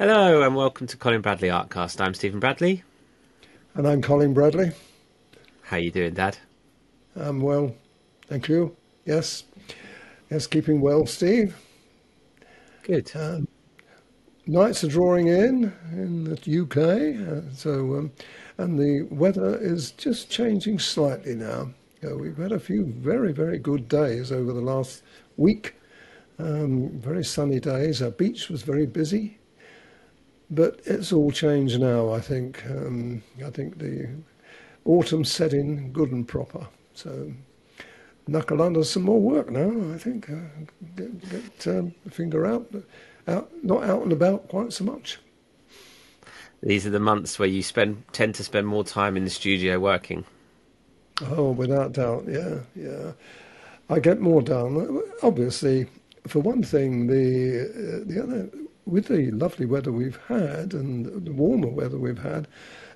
Hello and welcome to Colin Bradley Artcast. I'm Stephen Bradley. And I'm Colin Bradley. How are you doing, Dad? I'm well, thank you. Yes, yes, keeping well, Steve. Good. Um, nights are drawing in in the UK, uh, so um, and the weather is just changing slightly now. Uh, we've had a few very very good days over the last week. Um, very sunny days. Our beach was very busy, but it's all changed now. I think. Um, I think the autumn set in good and proper. So knuckle under some more work now. I think uh, get, get um, the finger out, out, not out and about quite so much. These are the months where you spend tend to spend more time in the studio working. Oh, without doubt, yeah, yeah. I get more done. Obviously, for one thing, the uh, the other with the lovely weather we've had and the warmer weather we've had,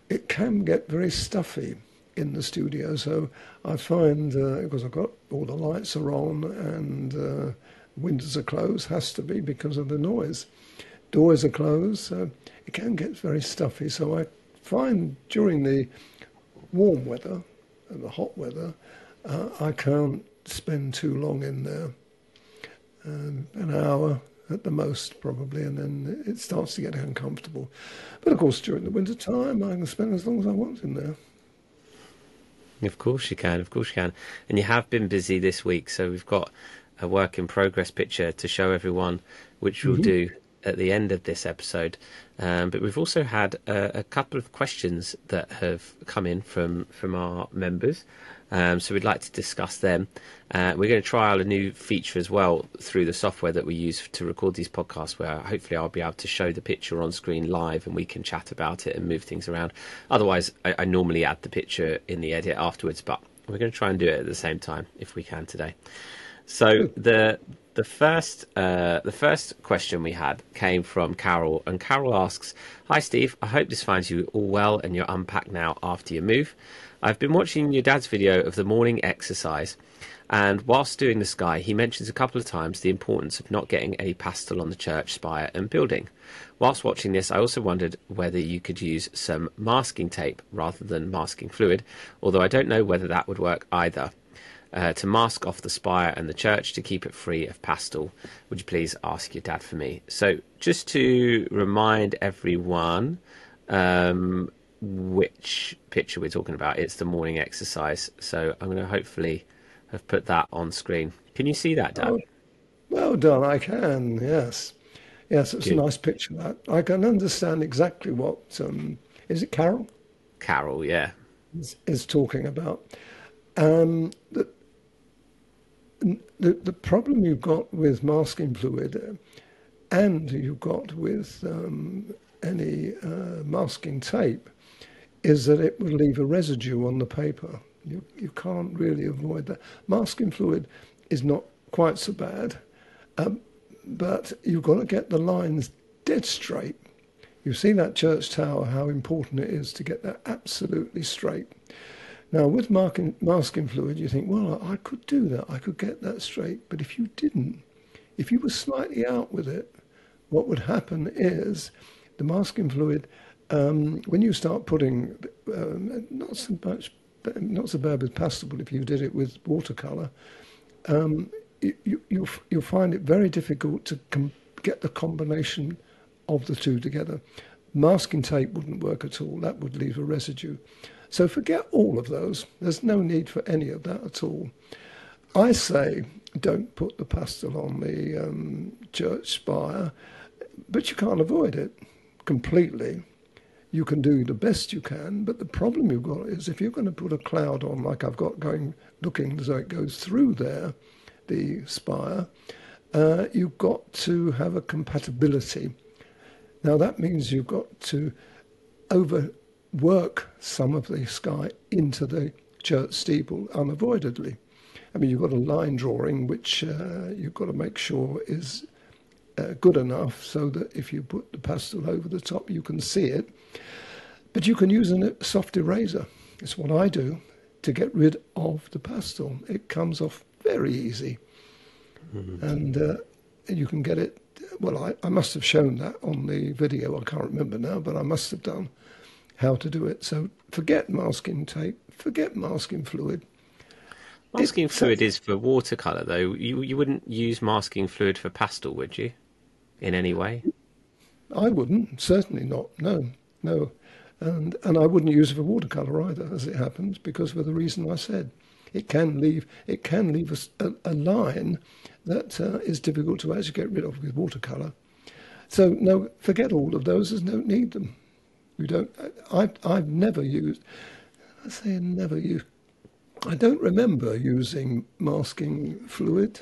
it can get very stuffy in the studio. So I find uh, because I've got all the lights are on and uh, windows are closed, has to be because of the noise. Doors are closed, so it can get very stuffy. So I find during the warm weather and the hot weather, uh, I can't spend too long in there. Um, an hour at the most, probably, and then it starts to get uncomfortable. But of course, during the winter time, I can spend as long as I want in there. Of course you can, of course you can. And you have been busy this week, so we've got a work in progress picture to show everyone, which we'll mm-hmm. do at the end of this episode. Um, but we've also had a, a, couple of questions that have come in from from our members. Um, so we'd like to discuss them. Uh, we're going to trial a new feature as well through the software that we use to record these podcasts, where hopefully I'll be able to show the picture on screen live and we can chat about it and move things around. Otherwise, I, I normally add the picture in the edit afterwards, but we're going to try and do it at the same time if we can today. So the the first uh, the first question we had came from Carol, and Carol asks, "Hi Steve, I hope this finds you all well and you're unpacked now after your move. I've been watching your dad's video of the morning exercise." And whilst doing the sky, he mentions a couple of times the importance of not getting any pastel on the church spire and building. Whilst watching this, I also wondered whether you could use some masking tape rather than masking fluid, although I don't know whether that would work either uh, to mask off the spire and the church to keep it free of pastel. Would you please ask your dad for me? So, just to remind everyone um, which picture we're talking about, it's the morning exercise. So, I'm going to hopefully have put that on screen. Can you see that, Dan? Oh, well done. I can. Yes, yes. It's Good. a nice picture. That I can understand exactly what um, is it. Carol. Carol, yeah, is, is talking about. Um, the, the, the problem you've got with masking fluid and you've got with um, any uh, masking tape is that it will leave a residue on the paper. You, you can't really avoid that. Masking fluid is not quite so bad, um, but you've got to get the lines dead straight. You've seen that church tower, how important it is to get that absolutely straight. Now, with masking, masking fluid, you think, well, I could do that, I could get that straight. But if you didn't, if you were slightly out with it, what would happen is the masking fluid, um, when you start putting, um, not so much, not so bad with pastel, if you did it with watercolor, um, you, you, you'll, you'll find it very difficult to com- get the combination of the two together. Masking tape wouldn't work at all. That would leave a residue. So forget all of those. There's no need for any of that at all. I say don't put the pastel on the um, church spire, but you can't avoid it completely. You can do the best you can, but the problem you've got is if you're going to put a cloud on, like I've got going, looking as it goes through there, the spire, uh, you've got to have a compatibility. Now that means you've got to overwork some of the sky into the church steeple unavoidably. I mean, you've got a line drawing which uh, you've got to make sure is uh, good enough so that if you put the pastel over the top, you can see it. But you can use a soft eraser. It's what I do to get rid of the pastel. It comes off very easy, mm-hmm. and uh, you can get it well, I, I must have shown that on the video. I can't remember now, but I must have done how to do it. So forget masking tape, forget masking fluid. Masking It- fluid is for watercolor, though. You you wouldn't use masking fluid for pastel, would you? In any way? I wouldn't, certainly not. No, no, and and I wouldn't use it for watercolor either, as it happens, because for the reason I said, it can leave it can leave a, a line that uh, is difficult to actually get rid of with watercolor. So no, forget all of those. There's no need them. You don't. I I've never used. I say never used. I don't remember using masking fluid.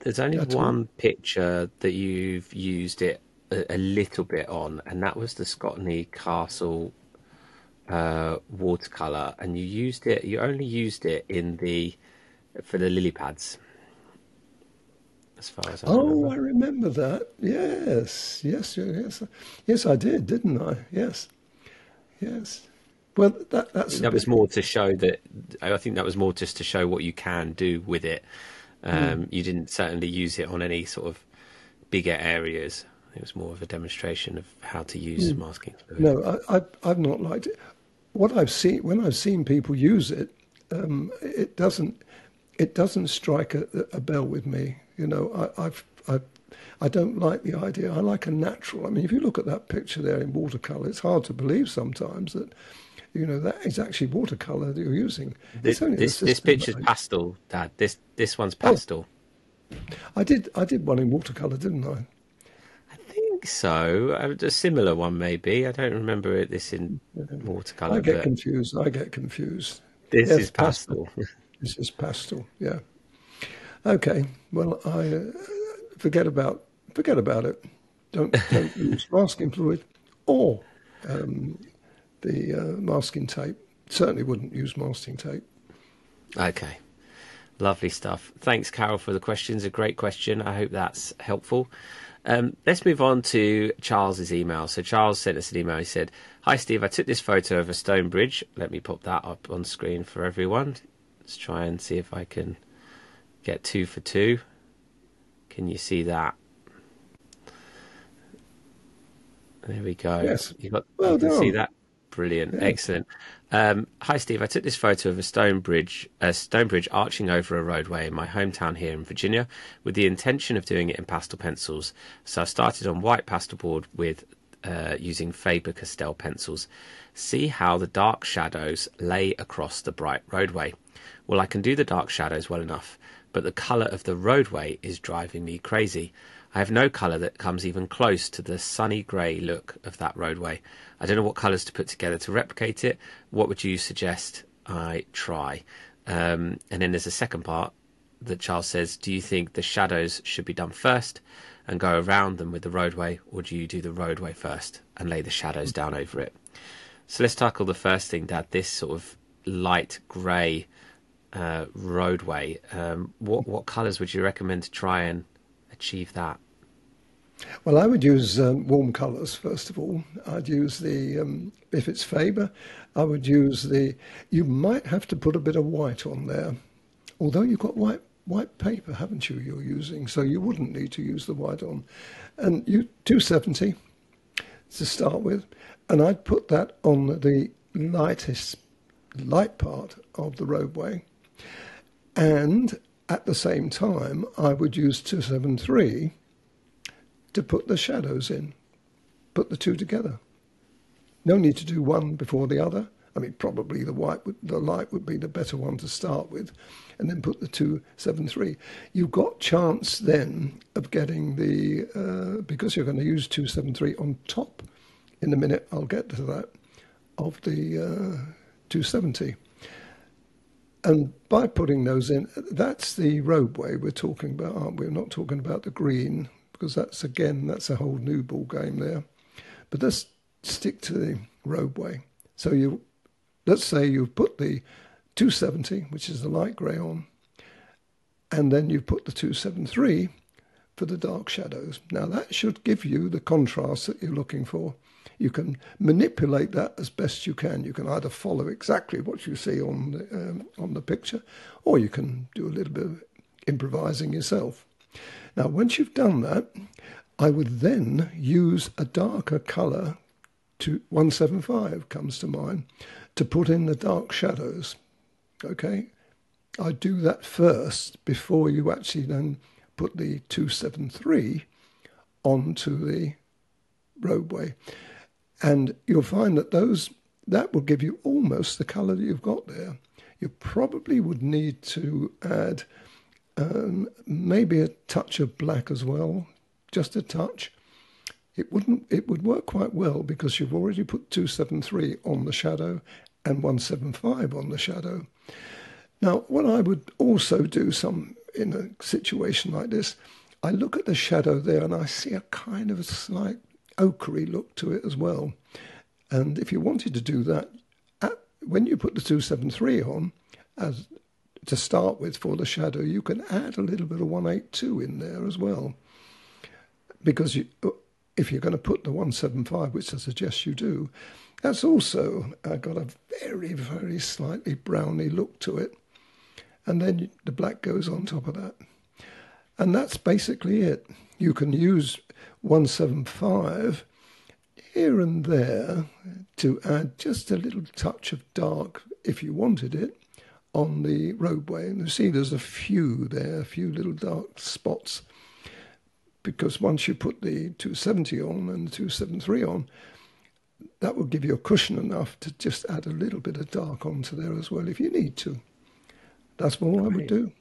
There's only one picture that you've used it a, a little bit on, and that was the Scotney Castle uh, watercolor, and you used it. You only used it in the for the lily pads, as far as I Oh, I remember. remember that. Yes, yes, yes, yes. I did, didn't I? Yes, yes. Well, that that's That was more to show that. I think that was more just to show what you can do with it. Um, You didn't certainly use it on any sort of bigger areas. It was more of a demonstration of how to use masking. No, I, I, I've not liked it. What I've seen when I've seen people use it, um, it doesn't, it doesn't strike a, a bell with me. You know, I, I've, I, I don't like the idea. I like a natural. I mean, if you look at that picture there in watercolor, it's hard to believe sometimes that, you know, that is actually watercolor that you're using. This, It's only this, this system picture's I- pastel, Dad. This this one's pastel. I did, I did one in watercolor, didn't I? Think so. A similar one, maybe. I don't remember it. This in watercolor, I get but confused. I get confused. this Yes, is pastel. This is pastel. Yeah. Okay. Well, I uh, forget about forget about it. Don't don't use masking fluid or um, the uh, masking tape. Certainly wouldn't use masking tape. Okay. Lovely stuff. Thanks, Carol, for the questions. A great question. I hope that's helpful. Um, let's move on to Charles's email. So Charles sent us an email. He said, "Hi Steve, I took this photo of a stone bridge. Let me pop that up on screen for everyone. Let's try and see if I can get two for two. Can you see that? There we go. Yes. You got. Well you can see that. Brilliant. Yeah. Excellent. Um, hi, Steve. I took this photo of a stone bridge, a stone bridge arching over a roadway in my hometown here in Virginia, with the intention of doing it in pastel pencils. So I started on white pastel board with uh, using Faber Castell pencils. See how the dark shadows lay across the bright roadway. Well, I can do the dark shadows well enough, but the colour of the roadway is driving me crazy. I have no colour that comes even close to the sunny grey look of that roadway. I don't know what colours to put together to replicate it. What would you suggest I try? Um, and then there's a second part that Charles says, Do you think the shadows should be done first and go around them with the roadway, or do you do the roadway first and lay the shadows down over it? So let's tackle the first thing, Dad. This sort of light grey uh, roadway. Um, what what colours would you recommend to try and achieve that? Well, I would use um, warm colours first of all. I'd use the um, if it's Faber, I would use the. You might have to put a bit of white on there, although you've got white white paper, haven't you? You're using, so you wouldn't need to use the white on. And you 270 to start with, and I'd put that on the lightest light part of the roadway, and at the same time, I would use 273 to put the shadows in, put the two together. No need to do one before the other. I mean, probably the white, would, the light would be the better one to start with, and then put the two seven three. You've got chance then of getting the uh, because you're going to use two seven three on top. In a minute, I'll get to that of the uh, two seventy. And by putting those in, that's the roadway we're talking about, aren't we? We're not talking about the green because that's again that's a whole new ball game there. But let's stick to the roadway. So you, let's say you've put the 270, which is the light grey on, and then you put the 273 for the dark shadows. Now that should give you the contrast that you're looking for. You can manipulate that as best you can. You can either follow exactly what you see on the, um, on the picture, or you can do a little bit of improvising yourself. Now, once you've done that, I would then use a darker colour to 175 comes to mind to put in the dark shadows. Okay, I do that first before you actually then put the 273 onto the roadway, and you'll find that those that will give you almost the colour that you've got there. You probably would need to add um, maybe a touch of black as well, just a touch. It wouldn't. It would work quite well because you've already put 273 on the shadow and 175 on the shadow. Now, what I would also do some in a situation like this, I look at the shadow there and I see a kind of a slight ochre look to it as well. And if you wanted to do that, at, when you put the 273 on, as to start with for the shadow, you can add a little bit of 182 in there as well. Because you, if you're going to put the 175, which I suggest you do, that's also uh, got a very, very slightly browny look to it. And then the black goes on top of that. And that's basically it. You can use 175 here and there to add just a little touch of dark if you wanted it on the roadway. And you see there's a few there, a few little dark spots. Because once you put the 270 on and the 273 on, that will give you a cushion enough to just add a little bit of dark onto there as well if you need to. That's all Great. I would do.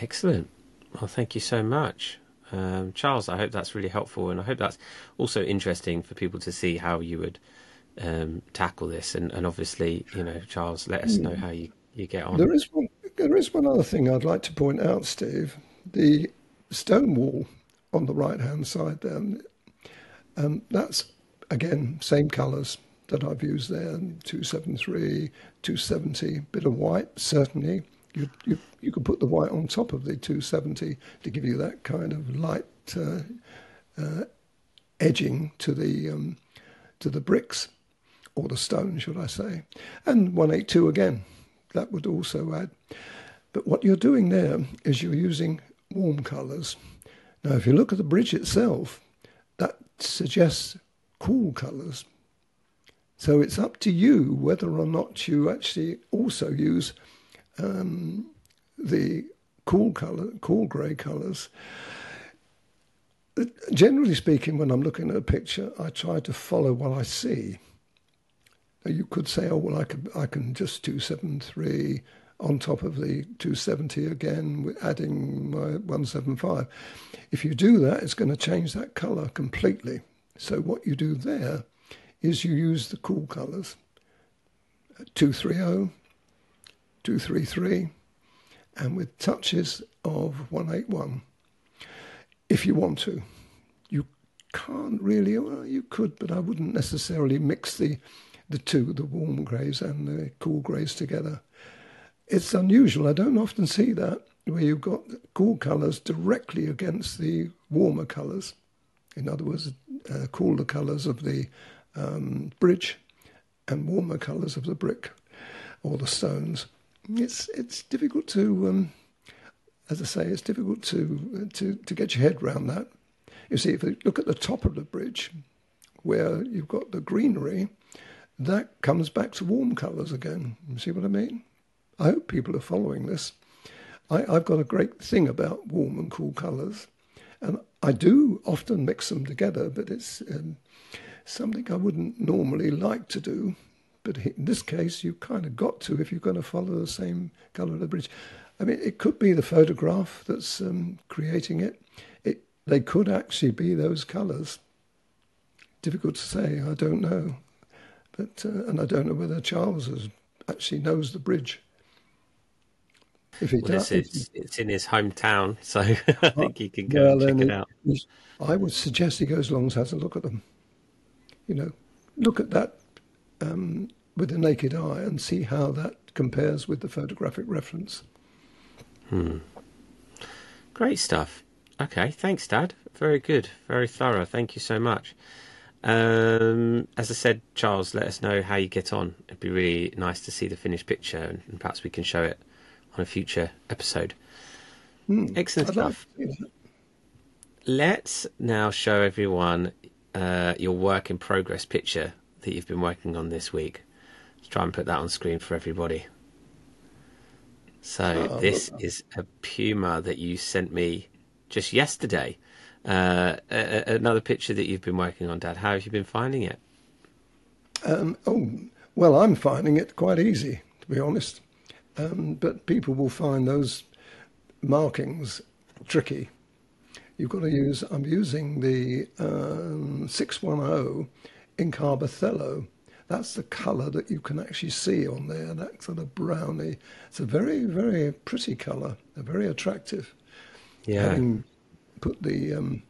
Excellent. Well, thank you so much. Um, Charles, I hope that's really helpful, and I hope that's also interesting for people to see how you would um, tackle this. And, and, obviously, you know, Charles, let us know hmm. how you, you get on. There is one. There is one other thing I'd like to point out, Steve. The stone wall on the right hand side there. Um, that's again same colours that I've used there. 273, 270, bit of white certainly you, you, you could put the white on top of the 270 to give you that kind of light uh, uh, edging to the um, to the bricks or the stone, should I say? And 182 again, that would also add. But what you're doing there is you're using warm colours. Now, if you look at the bridge itself, that suggests cool colours. So it's up to you whether or not you actually also use um, the cool color, cool grey colours. Generally speaking, when I'm looking at a picture, I try to follow what I see. Now You could say, "Oh, well, I can I can just two seven three on top of the 270 again, adding my 175. If you do that, it's going to change that colour completely. So what you do there is you use the cool colours. 230, 233 and with touches of 181 if you want to. You can't really, well, you could, but I wouldn't necessarily mix the, the two, the warm greys and the cool greys together. It's unusual. I don't often see that where you've got cool colours directly against the warmer colours. In other words, uh, cooler colours of the um, bridge and warmer colours of the brick or the stones it's it's difficult to, um, as I say, it's difficult to to to get your head around that. You see, if you look at the top of the bridge, where you've got the greenery, that comes back to warm colours again. You see what I mean? I hope people are following this. I, I've got a great thing about warm and cool colours, and I do often mix them together, but it's um, something I wouldn't normally like to do. But in this case, you kind of got to if you're going to follow the same colour of the bridge. I mean, it could be the photograph that's um, creating it. it. They could actually be those colours. Difficult to say. I don't know, but uh, and I don't know whether Charles has, actually knows the bridge. If he well, does, it's, it's, in his hometown, so I think he can go well, and check it out. I would suggest he goes along and has a look at them. You know, look at that um, with the naked eye and see how that compares with the photographic reference. Hmm. Great stuff. Okay, thanks, Dad. Very good, very thorough. Thank you so much. Um, as I said, Charles, let us know how you get on. It'd be really nice to see the finished picture, and, and perhaps we can show it on a future episode. Mm, Excellent I'd stuff. Like let's now show everyone uh, your work in progress picture that you've been working on this week. Let's try and put that on screen for everybody. So oh, this is a puma that you sent me just yesterday. Uh, a- another picture that you've been working on, Dad. How have you been finding it? Um, oh, well, I'm finding it quite easy, to be honest. Um, but people will find those markings tricky. You've got to use, I'm using the um, 610 in Carbothello. That's the colour that you can actually see on there, that sort of browny. It's a very, very pretty colour, very attractive. Yeah. Having put the um,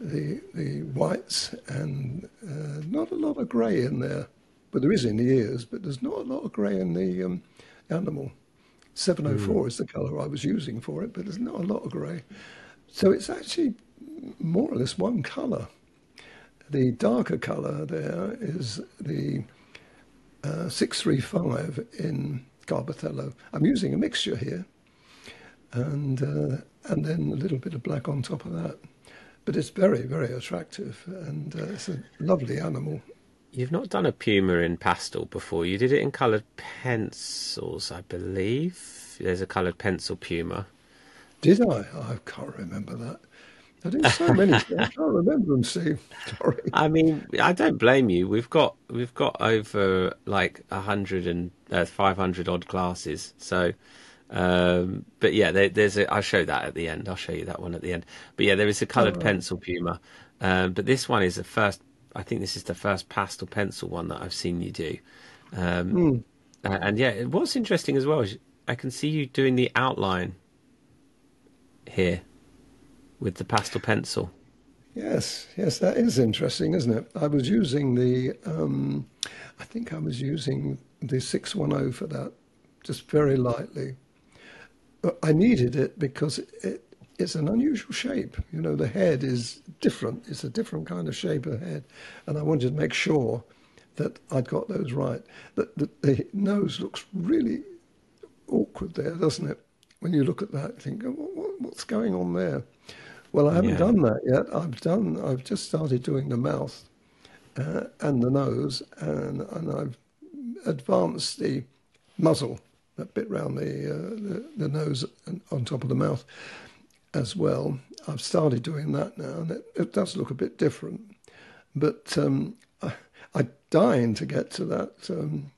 the the whites and uh, not a lot of grey in there, but there is in the ears, but there's not a lot of grey in the um, animal. 704 mm. is the colour I was using for it, but there's not a lot of grey. So it's actually more or less one colour. The darker colour there is the uh, 635 in Carbothello. I'm using a mixture here, and uh, and then a little bit of black on top of that. But it's very, very attractive, and uh, it's a lovely animal. You've not done a puma in pastel before. You did it in coloured pencils, I believe. There's a coloured pencil puma. Did I? I can't remember that. I did so many. I can't remember them, Steve. Sorry. I mean, I don't blame you. We've got we've got over like a hundred and uh, five hundred odd classes. So, um, but yeah, there, there's a. I'll show that at the end. I'll show you that one at the end. But yeah, there is a coloured right. pencil puma. Um, but this one is the first. I think this is the first pastel pencil one that I've seen you do. Um, mm. and yeah, what's interesting as well is I can see you doing the outline here with the pastel pencil. Yes, yes, that is interesting, isn't it? I was using the, um, I think I was using the 610 for that, just very lightly. But I needed it because it, it's an unusual shape. You know, the head is different. It's a different kind of shape of head. And I wanted to make sure that I'd got those right. That the, the nose looks really awkward there, doesn't it? When you look at that, you think, what, what's going on there? Well, I haven't yeah. done that yet. I've done. I've just started doing the mouth uh, and the nose, and and I've advanced the muzzle, that bit round the, uh, the, the nose and on top of the mouth, as well. I've started doing that now, and it, it does look a bit different. But um, I, I'm dying to get to that um,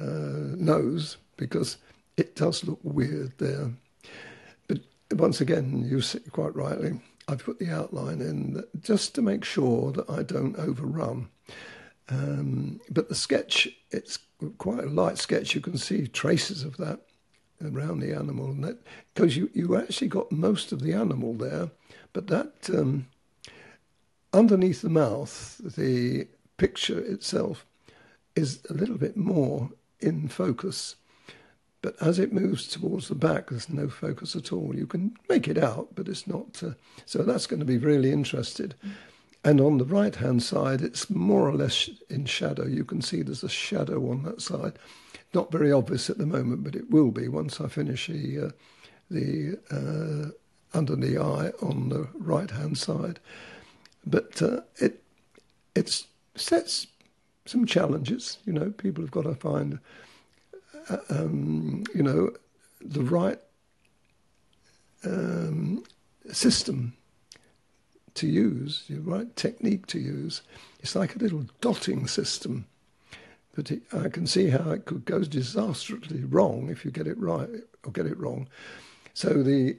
uh, nose because it does look weird there once again, you said quite rightly, I've put the outline in just to make sure that I don't overrun. Um, but the sketch, it's quite a light sketch. You can see traces of that around the animal, because you you actually got most of the animal there, but that um, underneath the mouth, the picture itself is a little bit more in focus. But as it moves towards the back, there's no focus at all. You can make it out, but it's not. Uh, so that's going to be really interested. And on the right hand side, it's more or less in shadow. You can see there's a shadow on that side. Not very obvious at the moment, but it will be once I finish the, uh, the uh, under the eye on the right hand side. But uh, it it sets some challenges. You know, people have got to find um, you know, the right um, system to use, the right technique to use. It's like a little dotting system. But it, I can see how it could go disastrously wrong if you get it right or get it wrong. So the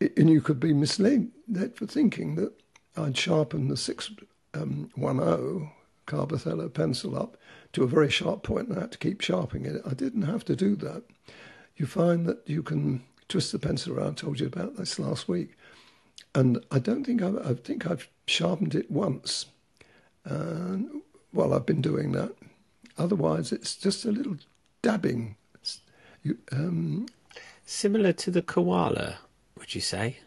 and you could be misled for thinking that I'd sharpen the 610 um, Carbothello pencil up to a very sharp point and I had to keep sharpening it. I didn't have to do that. You find that you can twist the pencil around. I told you about this last week. And I don't think I've, I think I've sharpened it once. And well, I've been doing that. Otherwise, it's just a little dabbing. You, um, Similar to the koala, would you say?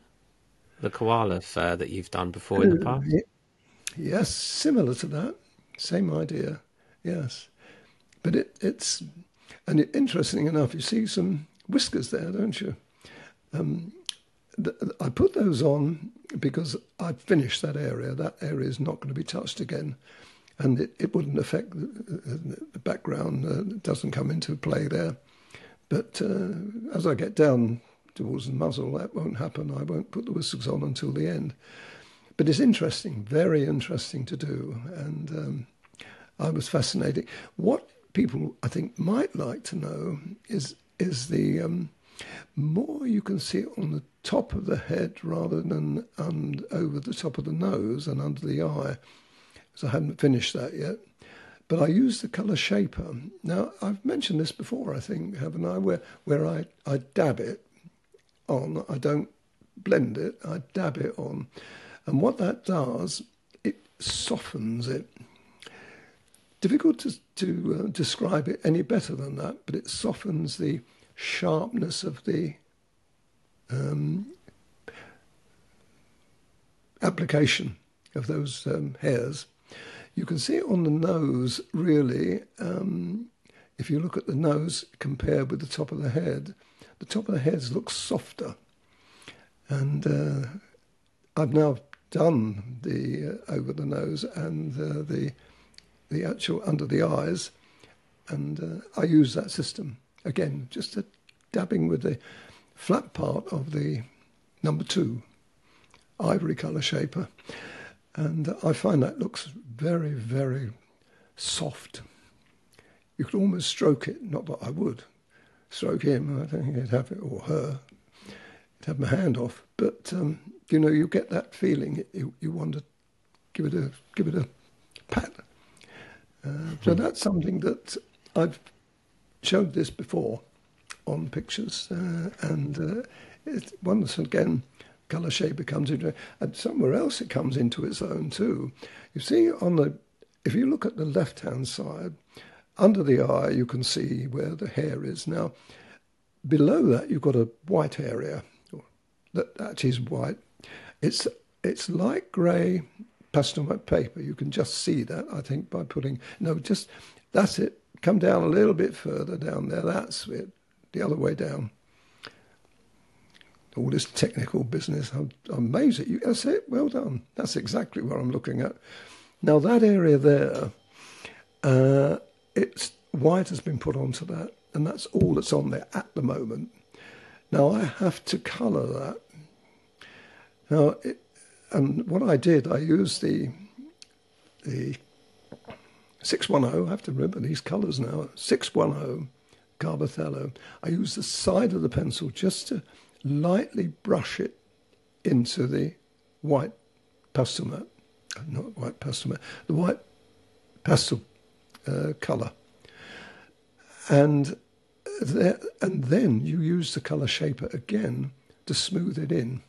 The koala fur that you've done before in the past? Yes, similar to that. Same idea. Yes, but it, it's and it, interesting enough, you see some whiskers there, don't you? Um, I put those on because I finished that area. That area is not going to be touched again, and it, it wouldn't affect the, the background. Uh, it doesn't come into play there. But uh, as I get down towards the muzzle, that won't happen. I won't put the whiskers on until the end. But it's interesting, very interesting to do, and um, I was fascinated. What people I think might like to know is is the um, more you can see it on the top of the head rather than and over the top of the nose and under the eye. So I haven't finished that yet. But I use the colour shaper. Now I've mentioned this before, I think, haven't I? Where where I, I dab it on. I don't blend it, I dab it on. And what that does, it softens it. Difficult to, to uh, describe it any better than that, but it softens the sharpness of the um, application of those um, hairs. You can see it on the nose, really. Um, if you look at the nose compared with the top of the head, the top of the head looks softer. And uh, I've now done the uh, over the nose and uh, the the actual under the eyes, and uh, I use that system again, just a dabbing with the flat part of the number two ivory colour shaper. And I find that looks very, very soft. You could almost stroke it, not that I would stroke him, I don't think he'd have it, or her, he'd have my hand off. But, um, you know, you get that feeling, you, you want to give it a, give it a pat. Uh, so hmm. that's something that I've showed this before on pictures, uh, and uh, it, once again, colour shaper becomes into, and somewhere else it comes into its own too. You see, on the if you look at the left hand side, under the eye you can see where the hair is. Now, below that you've got a white area that that is white. It's it's light grey pastel white paper. You can just see that I think by putting no, just that's it. Come down a little bit further down there. That's it the other way down. All this technical business, I'm, I'm amazed at you. That's it, well done. That's exactly what I'm looking at. Now, that area there, uh, it's white has been put onto that, and that's all that's on there at the moment. Now, I have to colour that. Now, it, and what I did, I used the the 610, I have to remember these colours now, 610 Carbothello, I used the side of the pencil just to lightly brush it into the white pastel mat, not white pastel mat, the white pastel uh, colour. And, there, and then you use the colour shaper again to smooth it in.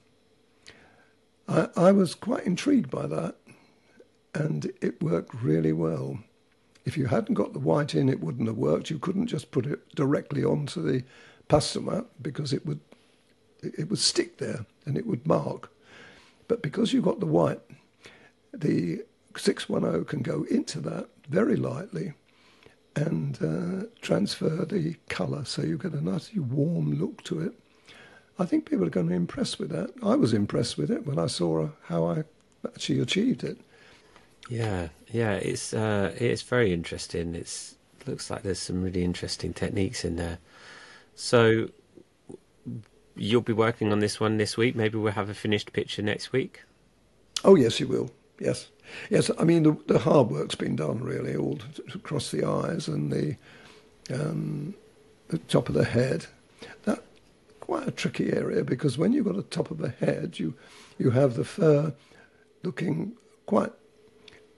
I, I was quite intrigued by that, and it worked really well. If you hadn't got the white in, it wouldn't have worked. You couldn't just put it directly onto the pastel mat because it would it would stick there and it would mark. But because you've got the white, the 610 can go into that very lightly and uh, transfer the colour so you get a nice warm look to it. I think people are going to be impressed with that. I was impressed with it when I saw how I actually achieved it. Yeah, yeah, it's uh, it's very interesting. It's looks like there's some really interesting techniques in there. So you'll be working on this one this week. Maybe we'll have a finished picture next week. Oh yes, you will. Yes, yes. I mean the, the hard work's been done really, all across the eyes and the um, the top of the head. Quite a tricky area because when you've got a top of the head, you you have the fur looking quite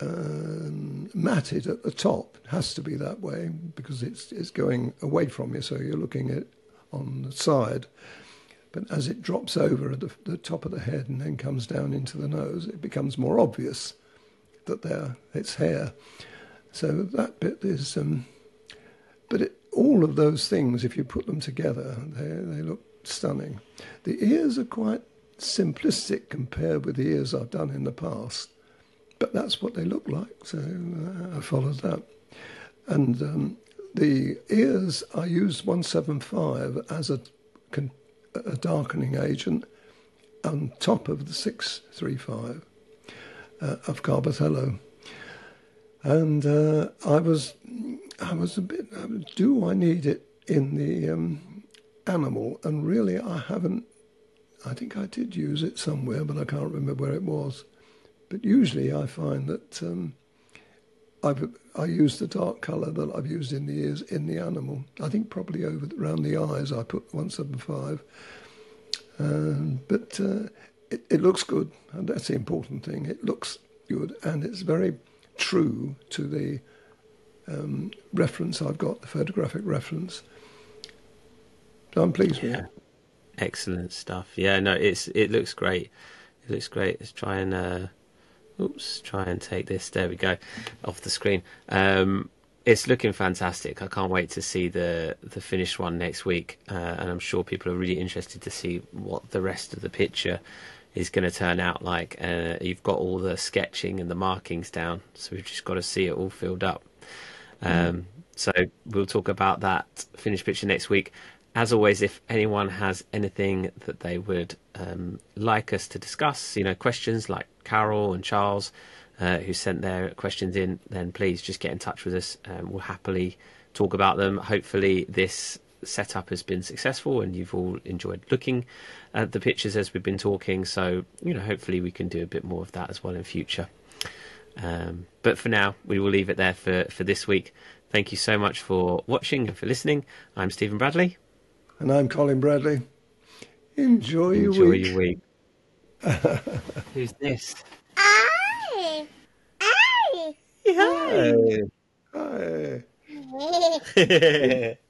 um, matted at the top. It has to be that way because it's it's going away from you, so you're looking at on the side. But as it drops over at the, the top of the head and then comes down into the nose, it becomes more obvious that there it's hair. So that bit is, um, but it, all of those things, if you put them together, they they look stunning. The ears are quite simplistic compared with the ears I've done in the past but that's what they look like. So uh, I followed that. And um, the ears, I used 175 as a, a darkening agent on top of the 635 uh, of Carbothello. And uh, I was, I was a bit, do I need it in the um, animal? And really, I haven't. I think I did use it somewhere, but I can't remember where it was. But usually, I find that um, I've I use the dark colour that I've used in the ears in the animal. I think probably over around the eyes I put one seven five. Um, but uh, it, it looks good, and that's the important thing. It looks good, and it's very true to the um, reference I've got, the photographic reference. So I'm pleased with it. Excellent stuff. Yeah, no, it's it looks great. It looks great. Let's try and uh, oops, try and take this. There we go, off the screen. Um, it's looking fantastic. I can't wait to see the the finished one next week, uh, and I'm sure people are really interested to see what the rest of the picture is going to turn out like. Uh, you've got all the sketching and the markings down, so we've just got to see it all filled up. Um, so we'll talk about that finished picture next week. As always, if anyone has anything that they would um, like us to discuss, you know, questions like Carol and Charles, uh, who sent their questions in, then please just get in touch with us. Um, we'll happily talk about them. Hopefully, this setup has been successful and you've all enjoyed looking at the pictures as we've been talking. So, you know, hopefully we can do a bit more of that as well in future. Um, but for now, we will leave it there for, for this week. Thank you so much for watching and for listening. I'm Stephen Bradley. And I'm Colin Bradley. Enjoy your Enjoy week. your week. Who's this? I. I. Hi. Hi.